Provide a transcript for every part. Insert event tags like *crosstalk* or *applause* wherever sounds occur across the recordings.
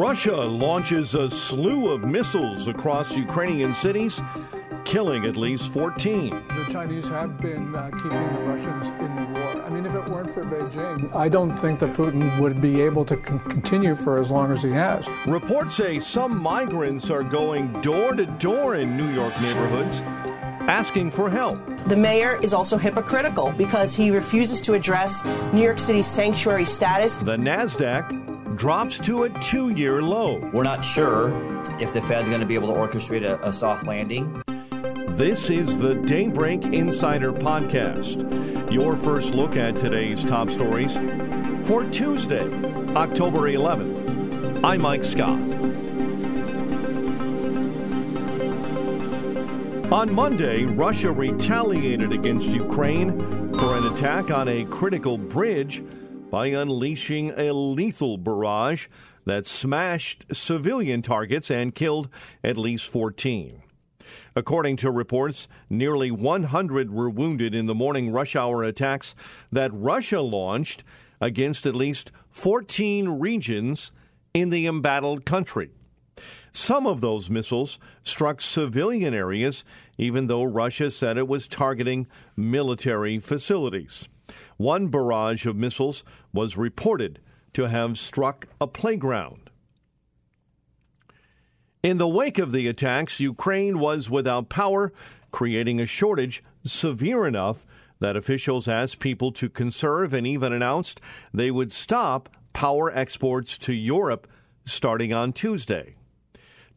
Russia launches a slew of missiles across Ukrainian cities, killing at least 14. The Chinese have been uh, keeping the Russians in the war. I mean, if it weren't for Beijing, I don't think that Putin would be able to con- continue for as long as he has. Reports say some migrants are going door to door in New York neighborhoods asking for help. The mayor is also hypocritical because he refuses to address New York City's sanctuary status. The NASDAQ drops to a two year low. We're not sure if the Fed's going to be able to orchestrate a, a soft landing. This is the Daybreak Insider Podcast, your first look at today's top stories for Tuesday, October 11th. I'm Mike Scott. On Monday, Russia retaliated against Ukraine for an attack on a critical bridge by unleashing a lethal barrage that smashed civilian targets and killed at least 14. According to reports, nearly 100 were wounded in the morning rush hour attacks that Russia launched against at least 14 regions in the embattled country. Some of those missiles struck civilian areas, even though Russia said it was targeting military facilities. One barrage of missiles was reported to have struck a playground. In the wake of the attacks, Ukraine was without power, creating a shortage severe enough that officials asked people to conserve and even announced they would stop power exports to Europe starting on Tuesday.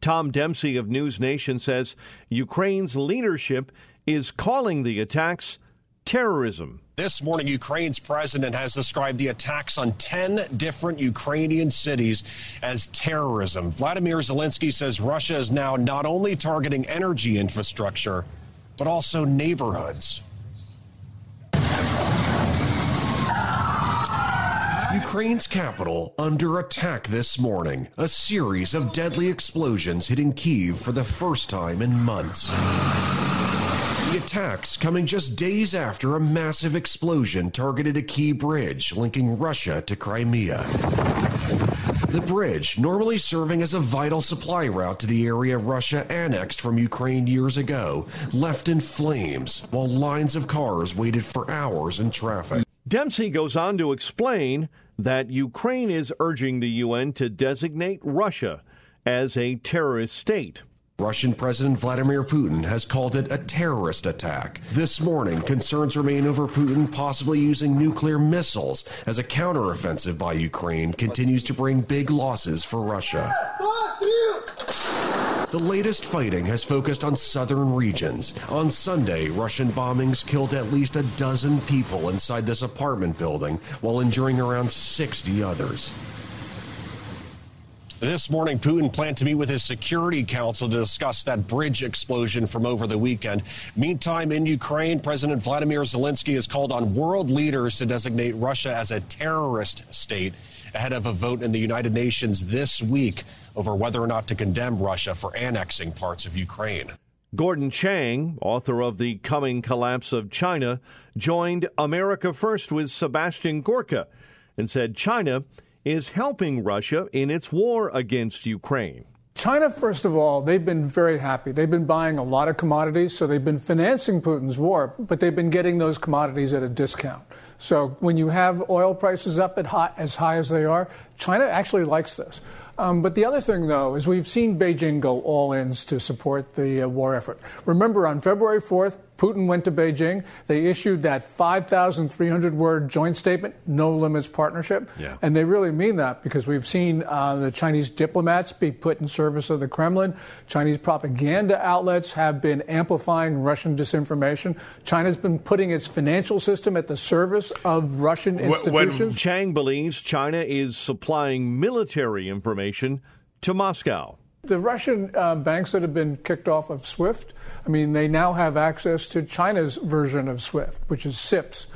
Tom Dempsey of News Nation says Ukraine's leadership is calling the attacks terrorism. This morning, Ukraine's president has described the attacks on 10 different Ukrainian cities as terrorism. Vladimir Zelensky says Russia is now not only targeting energy infrastructure, but also neighborhoods. Ukraine's capital under attack this morning. A series of deadly explosions hitting Kiev for the first time in months. The attacks coming just days after a massive explosion targeted a key bridge linking Russia to Crimea. The bridge, normally serving as a vital supply route to the area Russia annexed from Ukraine years ago, left in flames while lines of cars waited for hours in traffic. Dempsey goes on to explain that Ukraine is urging the UN to designate Russia as a terrorist state. Russian President Vladimir Putin has called it a terrorist attack. This morning, concerns remain over Putin possibly using nuclear missiles as a counteroffensive by Ukraine continues to bring big losses for Russia. The latest fighting has focused on southern regions. On Sunday, Russian bombings killed at least a dozen people inside this apartment building while injuring around 60 others. This morning, Putin planned to meet with his Security Council to discuss that bridge explosion from over the weekend. Meantime, in Ukraine, President Vladimir Zelensky has called on world leaders to designate Russia as a terrorist state ahead of a vote in the United Nations this week over whether or not to condemn Russia for annexing parts of Ukraine. Gordon Chang, author of The Coming Collapse of China, joined America First with Sebastian Gorka and said China is helping Russia in its war against Ukraine. China, first of all, they've been very happy. They've been buying a lot of commodities, so they've been financing Putin's war, but they've been getting those commodities at a discount. So when you have oil prices up at high, as high as they are, China actually likes this. Um, but the other thing, though, is we've seen Beijing go all ins to support the uh, war effort. Remember, on February 4th, Putin went to Beijing. They issued that 5,300 word joint statement, no limits partnership. Yeah. And they really mean that because we've seen uh, the Chinese diplomats be put in service of the Kremlin. Chinese propaganda outlets have been amplifying Russian disinformation. China's been putting its financial system at the service of Russian institutions. When Chang believes China is supplying military information to Moscow. The Russian uh, banks that have been kicked off of SWIFT, I mean, they now have access to China's version of SWIFT, which is CIPS.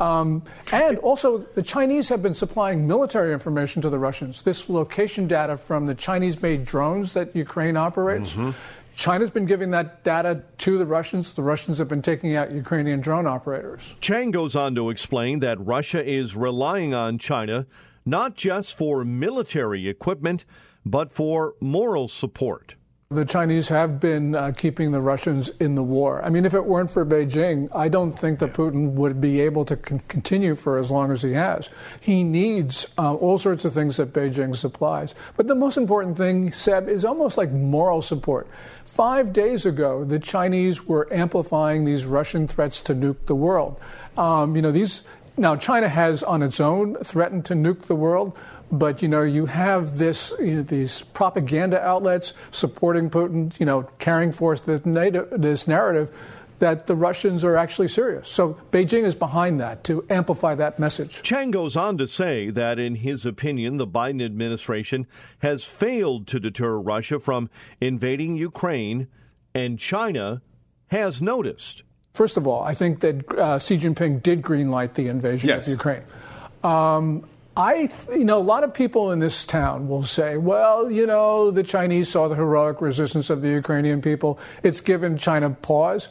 Um, and also, the Chinese have been supplying military information to the Russians. This location data from the Chinese made drones that Ukraine operates. Mm-hmm. China's been giving that data to the Russians. The Russians have been taking out Ukrainian drone operators. Chang goes on to explain that Russia is relying on China not just for military equipment but for moral support. The Chinese have been uh, keeping the Russians in the war. I mean, if it weren't for Beijing, I don't think that Putin would be able to con- continue for as long as he has. He needs uh, all sorts of things that Beijing supplies. But the most important thing, Seb, is almost like moral support. Five days ago, the Chinese were amplifying these Russian threats to nuke the world. Um, you know, these now China has on its own threatened to nuke the world, but you know, you have this you know, these propaganda outlets supporting Putin, you know, carrying forth this, this narrative that the Russians are actually serious. So Beijing is behind that to amplify that message. Chang goes on to say that, in his opinion, the Biden administration has failed to deter Russia from invading Ukraine, and China has noticed. First of all, I think that uh, Xi Jinping did greenlight the invasion yes. of Ukraine. Um, I, you know, a lot of people in this town will say, well, you know, the Chinese saw the heroic resistance of the Ukrainian people. It's given China pause.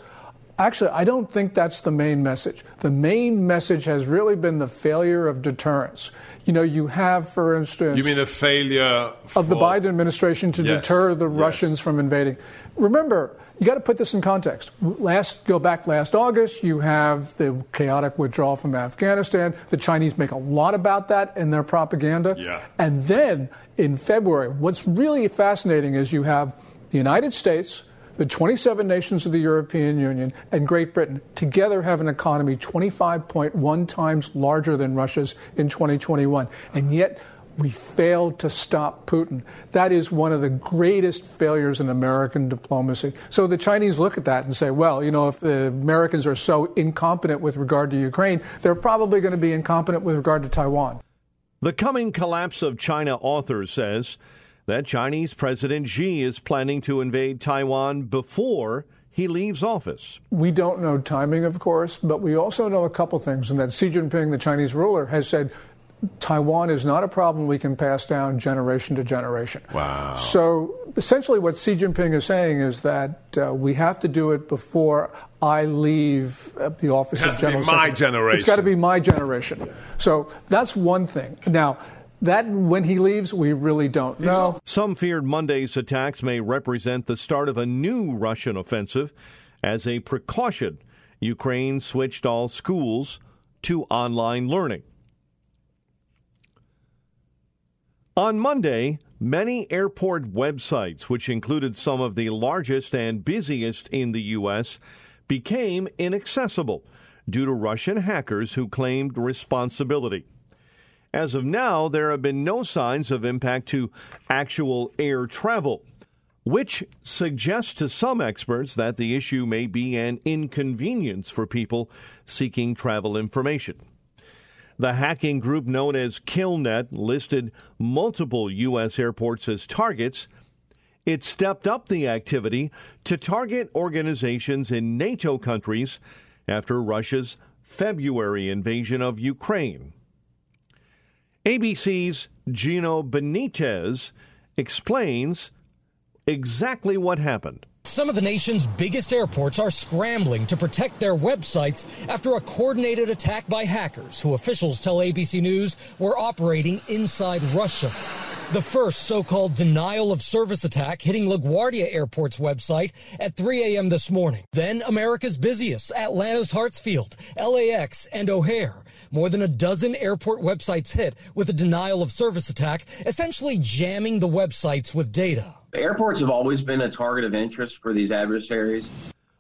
Actually, I don't think that's the main message. The main message has really been the failure of deterrence. You know, you have, for instance, you mean the failure of the Biden administration to yes. deter the yes. Russians from invading. Remember, you got to put this in context. Last, go back last August, you have the chaotic withdrawal from Afghanistan. The Chinese make a lot about that in their propaganda. Yeah. And then in February, what's really fascinating is you have the United States, the 27 nations of the European Union, and Great Britain together have an economy 25.1 times larger than Russia's in 2021. And yet, we failed to stop Putin. That is one of the greatest failures in American diplomacy. So the Chinese look at that and say, well, you know, if the Americans are so incompetent with regard to Ukraine, they're probably going to be incompetent with regard to Taiwan. The coming collapse of China author says that Chinese President Xi is planning to invade Taiwan before he leaves office. We don't know timing, of course, but we also know a couple things, and that Xi Jinping, the Chinese ruler, has said Taiwan is not a problem we can pass down generation to generation. Wow. So essentially, what Xi Jinping is saying is that uh, we have to do it before I leave uh, the office it has of General to be my Secretary. generation. It's got to be my generation. So that's one thing. Now, that when he leaves, we really don't know. Some feared Monday's attacks may represent the start of a new Russian offensive. As a precaution, Ukraine switched all schools to online learning. On Monday, many airport websites, which included some of the largest and busiest in the U.S., became inaccessible due to Russian hackers who claimed responsibility. As of now, there have been no signs of impact to actual air travel, which suggests to some experts that the issue may be an inconvenience for people seeking travel information. The hacking group known as Killnet listed multiple U.S. airports as targets. It stepped up the activity to target organizations in NATO countries after Russia's February invasion of Ukraine. ABC's Gio Benitez explains exactly what happened. Some of the nation's biggest airports are scrambling to protect their websites after a coordinated attack by hackers who officials tell ABC News were operating inside Russia. The first so called denial of service attack hitting LaGuardia Airport's website at 3 a.m. this morning. Then America's busiest, Atlanta's Hartsfield, LAX, and O'Hare. More than a dozen airport websites hit with a denial of service attack, essentially jamming the websites with data. Airports have always been a target of interest for these adversaries.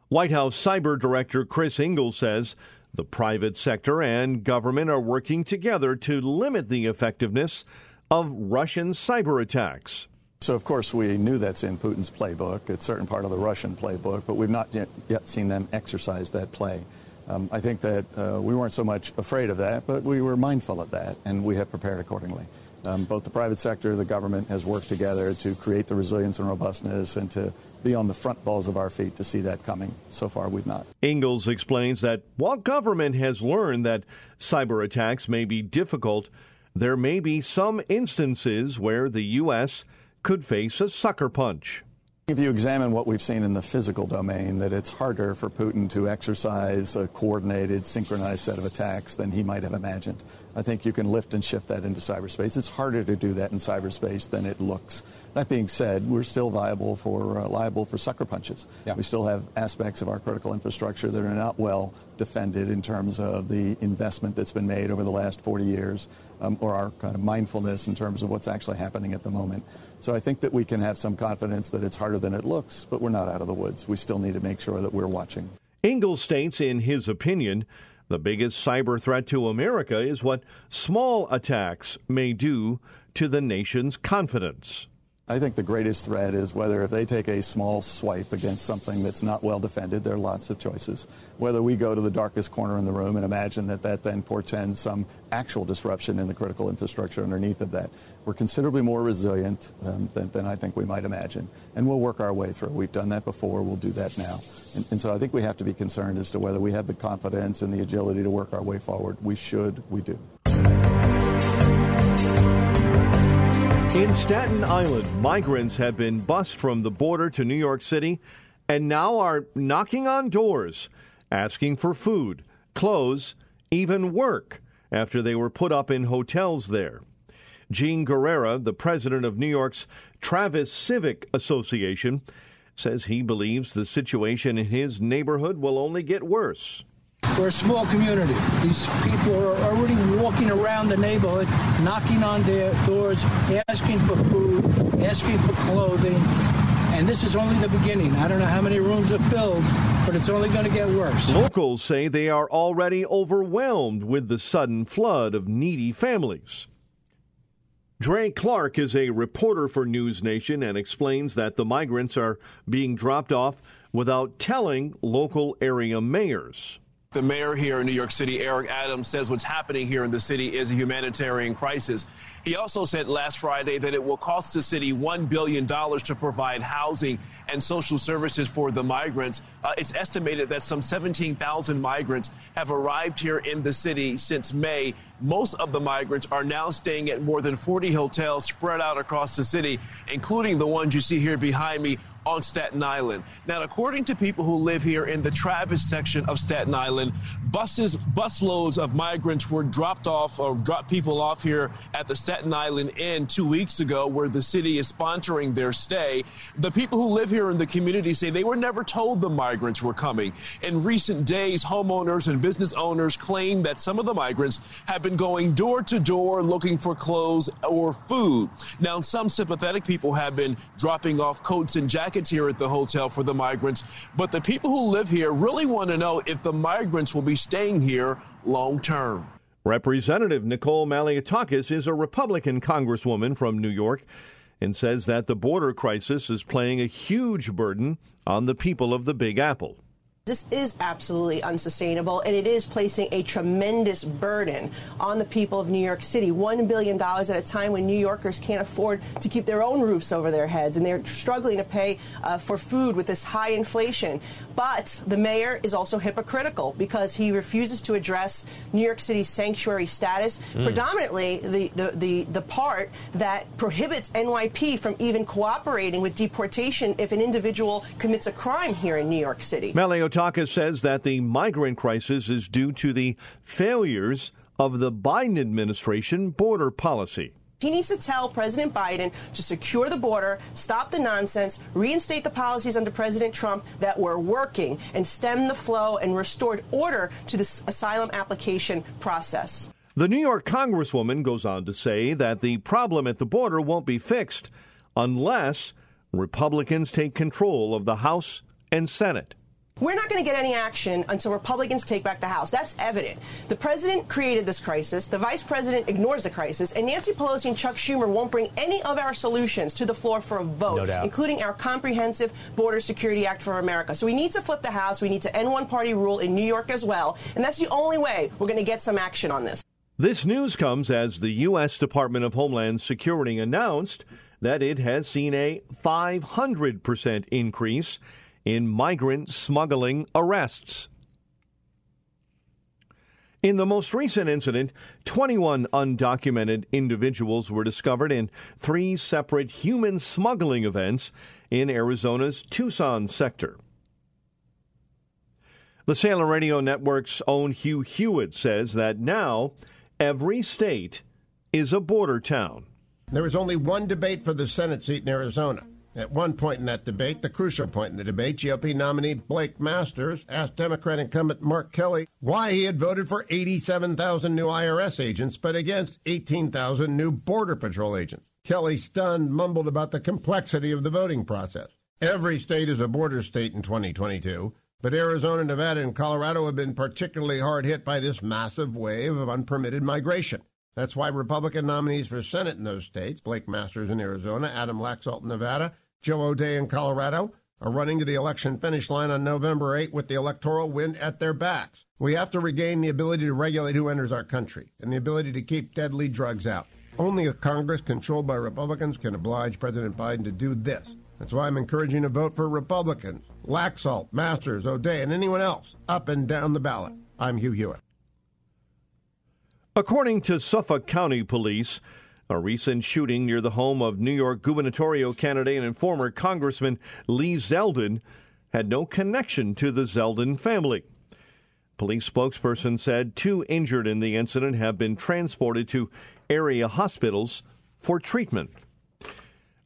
White House Cyber Director Chris Inglis says the private sector and government are working together to limit the effectiveness of Russian cyber attacks. So, of course, we knew that's in Putin's playbook. It's certain part of the Russian playbook, but we've not yet, yet seen them exercise that play. Um, I think that uh, we weren't so much afraid of that, but we were mindful of that, and we have prepared accordingly. Um, both the private sector, and the government has worked together to create the resilience and robustness and to be on the front balls of our feet to see that coming. So far, we've not. Inglis explains that while government has learned that cyber attacks may be difficult, there may be some instances where the U.S. could face a sucker punch. If you examine what we've seen in the physical domain, that it's harder for Putin to exercise a coordinated, synchronized set of attacks than he might have imagined. I think you can lift and shift that into cyberspace. It's harder to do that in cyberspace than it looks. That being said, we're still viable for uh, liable for sucker punches. Yeah. We still have aspects of our critical infrastructure that are not well defended in terms of the investment that's been made over the last 40 years, um, or our kind of mindfulness in terms of what's actually happening at the moment. So I think that we can have some confidence that it's harder than it looks, but we're not out of the woods. We still need to make sure that we're watching. Inglis states, in his opinion, the biggest cyber threat to America is what small attacks may do to the nation's confidence. I think the greatest threat is whether if they take a small swipe against something that's not well defended, there are lots of choices. Whether we go to the darkest corner in the room and imagine that that then portends some actual disruption in the critical infrastructure underneath of that. We're considerably more resilient um, than, than, I think we might imagine. And we'll work our way through. We've done that before. We'll do that now. And, and so I think we have to be concerned as to whether we have the confidence and the agility to work our way forward. We should. We do. In Staten Island, migrants have been bused from the border to New York City and now are knocking on doors asking for food, clothes, even work after they were put up in hotels there. Gene Guerrera, the president of New York's Travis Civic Association, says he believes the situation in his neighborhood will only get worse. We're a small community. These people are already walking around the neighborhood, knocking on their doors, asking for food, asking for clothing. And this is only the beginning. I don't know how many rooms are filled, but it's only going to get worse. Locals say they are already overwhelmed with the sudden flood of needy families. Dre Clark is a reporter for News Nation and explains that the migrants are being dropped off without telling local area mayors. The mayor here in New York City, Eric Adams, says what's happening here in the city is a humanitarian crisis. He also said last Friday that it will cost the city $1 billion to provide housing and social services for the migrants. Uh, it's estimated that some 17,000 migrants have arrived here in the city since May. Most of the migrants are now staying at more than 40 hotels spread out across the city, including the ones you see here behind me on Staten Island. Now, according to people who live here in the Travis section of Staten Island, buses, busloads of migrants were dropped off or dropped people off here at the Staten Island Inn two weeks ago, where the city is sponsoring their stay. The people who live here in the community say they were never told the migrants were coming. In recent days, homeowners and business owners claim that some of the migrants have been going door to door looking for clothes or food. Now, some sympathetic people have been dropping off coats and jackets jackets here at the hotel for the migrants. But the people who live here really want to know if the migrants will be staying here long term. Representative Nicole Malliotakis is a Republican congresswoman from New York and says that the border crisis is playing a huge burden on the people of the Big Apple. This is absolutely unsustainable, and it is placing a tremendous burden on the people of New York City. $1 billion at a time when New Yorkers can't afford to keep their own roofs over their heads, and they're struggling to pay uh, for food with this high inflation. But the mayor is also hypocritical because he refuses to address New York City's sanctuary status, mm. predominantly the, the, the, the part that prohibits NYP from even cooperating with deportation if an individual commits a crime here in New York City. Malliotakis says that the migrant crisis is due to the failures of the Biden administration border policy. He needs to tell President Biden to secure the border, stop the nonsense, reinstate the policies under President Trump that were working, and stem the flow and restored order to this asylum application process. The New York Congresswoman goes on to say that the problem at the border won't be fixed unless Republicans take control of the House and Senate. We're not going to get any action until Republicans take back the House. That's evident. The president created this crisis, the vice president ignores the crisis, and Nancy Pelosi and Chuck Schumer won't bring any of our solutions to the floor for a vote, No including our comprehensive Border Security Act for America. So we need to flip the House. We need to end one party rule in New York as well. And that's the only way we're going to get some action on this. This news comes as the U.S. Department of Homeland Security announced that it has seen a 500% increase in migrant smuggling arrests. In the most recent incident, 21 undocumented individuals were discovered in three separate human smuggling events in Arizona's Tucson sector. The Salem Radio Network's own Hugh Hewitt says that now every state is a border town. There was only one debate for the Senate seat in Arizona. At one point in that debate, the crucial point in the debate, GOP nominee Blake Masters asked Democrat incumbent Mark Kelly why he had voted for 87,000 new IRS agents but against 18,000 new Border Patrol agents. Kelly, stunned, mumbled about the complexity of the voting process. Every state is a border state in 2022, but Arizona, Nevada, and Colorado have been particularly hard hit by this massive wave of unpermitted migration. That's why Republican nominees for Senate in those states, Blake Masters in Arizona, Adam Laxalt in Nevada, Joe O'Dea in Colorado, are running to the election finish line on November 8 with the electoral wind at their backs. We have to regain the ability to regulate who enters our country and the ability to keep deadly drugs out. Only a Congress controlled by Republicans can oblige President Biden to do this. That's why I'm encouraging a vote for Republicans, Laxalt, Masters, O'Dea, and anyone else up and down the ballot. I'm Hugh Hewitt. According to Suffolk County Police, a recent shooting near the home of New York gubernatorial candidate and former Congressman Lee Zeldin had no connection to the Zeldin family. Police spokesperson said two injured in the incident have been transported to area hospitals for treatment.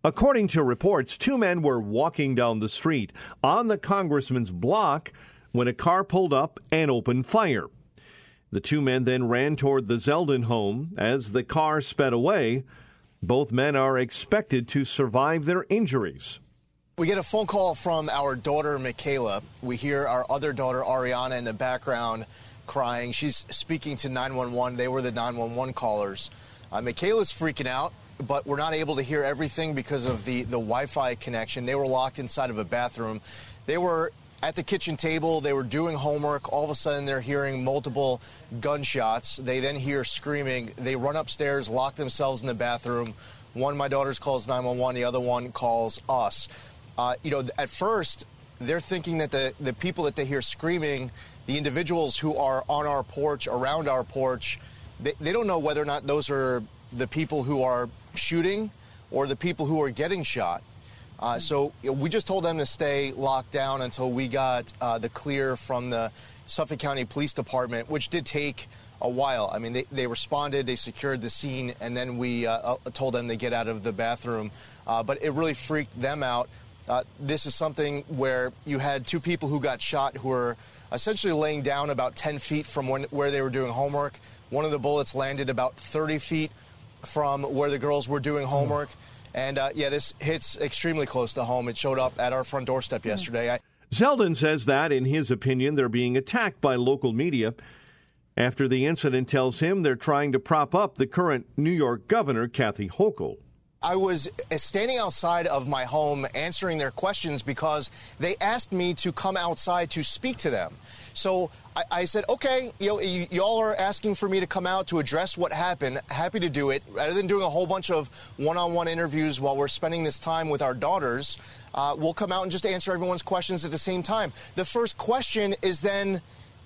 According to reports, two men were walking down the street on the congressman's block when a car pulled up and opened fire. The two men then ran toward the Zeldin home. As the car sped away, both men are expected to survive their injuries. We get a phone call from our daughter, Michaela. We hear our other daughter, Ariana, in the background crying. She's speaking to 911. They were the 911 callers. Uh, Michaela's freaking out, but we're not able to hear everything because of the, the Wi Fi connection. They were locked inside of a bathroom. They were at the kitchen table. They were doing homework. All of a sudden, they're hearing multiple gunshots. They then hear screaming. They run upstairs, lock themselves in the bathroom. One, my daughter's calls 911. The other one calls us. Uh, you know, at first, they're thinking that the, the people that they hear screaming, the individuals who are on our porch, around our porch, they, they don't know whether or not those are the people who are shooting or the people who are getting shot. Uh, so we just told them to stay locked down until we got uh, the clear from the Suffolk County Police Department, which did take a while. I mean, they, they responded, they secured the scene, and then we uh, uh told them to get out of the bathroom. Uh, but it really freaked them out. Uh, this is something where you had two people who got shot who were essentially laying down about 10 feet from when, where they were doing homework. One of the bullets landed about 30 feet from where the girls were doing homework. Mm. And uh, yeah, this hits extremely close to home. It showed up at our front doorstep mm. yesterday. I- Zeldin says that, in his opinion, they're being attacked by local media after the incident tells him they're trying to prop up the current New York governor, Kathy Hochul. I was uh, standing outside of my home answering their questions because they asked me to come outside to speak to them. So I, I said, okay, you know, y- y'all are asking for me to come out to address what happened. Happy to do it. Rather than doing a whole bunch of one-on-one interviews while we're spending this time with our daughters, uh, we'll come out and just answer everyone's questions at the same time. The first question is then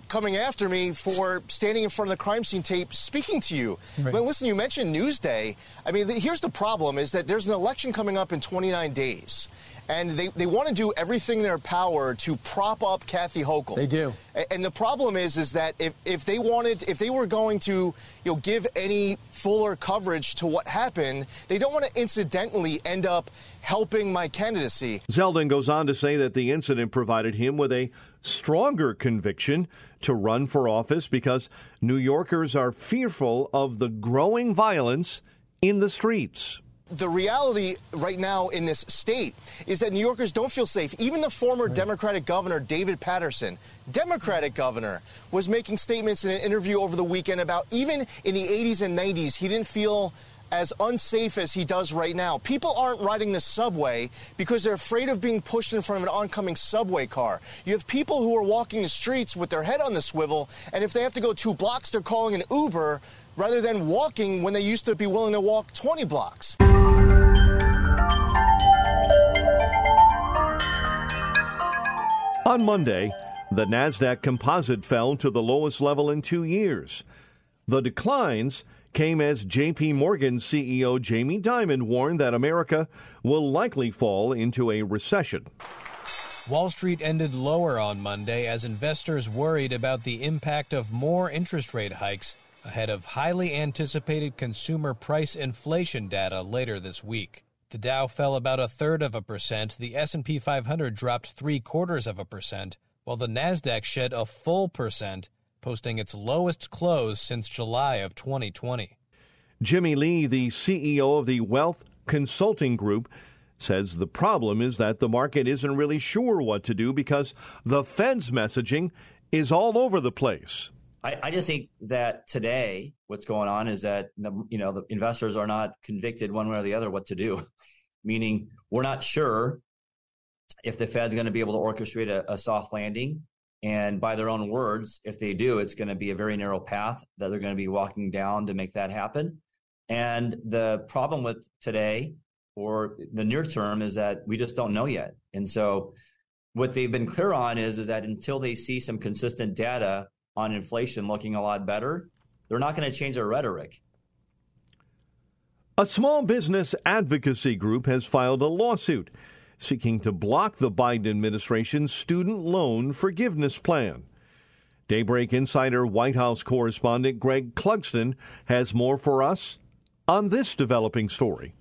coming after me for standing in front of the crime scene tape speaking to you. Right. But listen, you mentioned Newsday. I mean, the, here's the problem is that there's an election coming up in 29 days. And they, they want to do everything in their power to prop up Kathy Hochul. They do. And the problem is, is that if, if they wanted, if they were going to, you know, give any fuller coverage to what happened, they don't want to incidentally end up helping my candidacy. Zeldin goes on to say that the incident provided him with a stronger conviction to run for office because New Yorkers are fearful of the growing violence in the streets. The reality right now in this state is that New Yorkers don't feel safe. Even the former right. Democratic governor, David Paterson, Democratic governor, was making statements in an interview over the weekend about even in the 80s and 90s, he didn't feel as unsafe as he does right now. People aren't riding the subway because they're afraid of being pushed in front of an oncoming subway car. You have people who are walking the streets with their head on the swivel, and if they have to go two blocks, they're calling an Uber rather than walking when they used to be willing to walk 20 blocks. On Monday, the NASDAQ composite fell to the lowest level in two years. The declines came as JP Morgan CEO Jamie Dimon warned that America will likely fall into a recession. Wall Street ended lower on Monday as investors worried about the impact of more interest rate hikes ahead of highly anticipated consumer price inflation data later this week. The Dow fell about a third of a percent, the S&P 500 dropped 3 quarters of a percent, while the Nasdaq shed a full percent posting its lowest close since July of 2020. Jimmy Lee, the CEO of the Wealth Consulting Group, says the problem is that the market isn't really sure what to do because the Fed's messaging is all over the place. I, I just think that today, what's going on is that the, you know the investors are not convicted one way or the other what to do. *laughs* Meaning, we're not sure if the Fed's going to be able to orchestrate a, a soft landing and by their own words, if they do, it's going to be a very narrow path that they're going to be walking down to make that happen. And the problem with today or the near term is that we just don't know yet. And so what they've been clear on is, is that until they see some consistent data on inflation looking a lot better, they're not going to change their rhetoric. A small business advocacy group has filed a lawsuit seeking to block the Biden administration's student loan forgiveness plan. Daybreak Insider White House correspondent Greg Clugston has more for us on this developing story.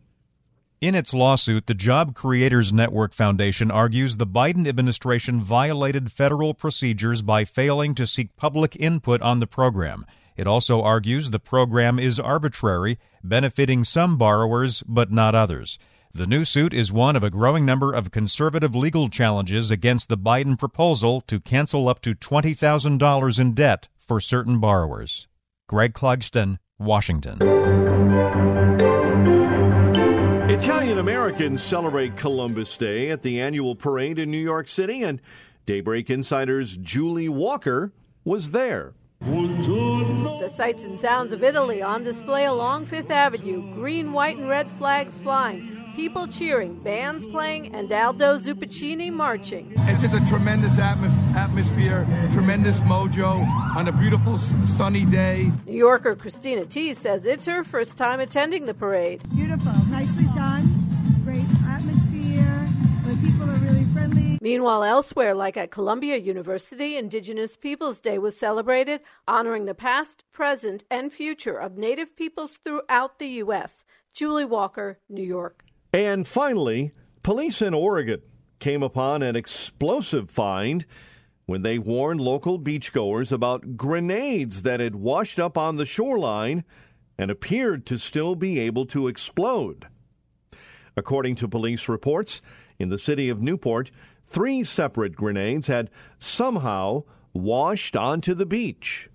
In its lawsuit, the Job Creators Network Foundation argues the Biden administration violated federal procedures by failing to seek public input on the program. It also argues the program is arbitrary, benefiting some borrowers but not others. The new suit is one of a growing number of conservative legal challenges against the Biden proposal to cancel up to $20,000 in debt for certain borrowers. Greg Clugston, Washington. Italian Americans celebrate Columbus Day at the annual parade in New York City, and Daybreak Insider's Julie Walker was there. The sights and sounds of Italy on display along Fifth Avenue, green, white, and red flags flying people cheering, bands playing, and Aldo Zupacchini marching. It's just a tremendous atmos- atmosphere, tremendous mojo on a beautiful sunny day. New Yorker Christina T says it's her first time attending the parade. Beautiful, nicely done, great atmosphere. The people are really friendly. Meanwhile, elsewhere, like at Columbia University, Indigenous Peoples Day was celebrated, honoring the past, present, and future of Native peoples throughout the U.S. Julie Walker, New York. And finally, police in Oregon came upon an explosive find when they warned local beachgoers about grenades that had washed up on the shoreline and appeared to still be able to explode. According to police reports, in the city of Newport, three separate grenades had somehow washed onto the beach.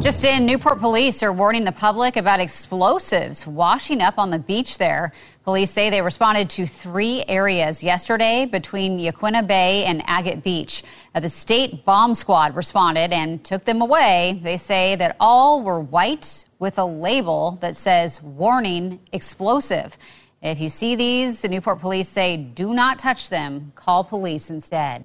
Just in, Newport police are warning the public about explosives washing up on the beach there. Police say they responded to three areas yesterday between Yaquina Bay and Agate Beach. Uh, the state bomb squad responded and took them away. They say that all were white with a label that says warning explosive. If you see these, the Newport police say do not touch them. Call police instead.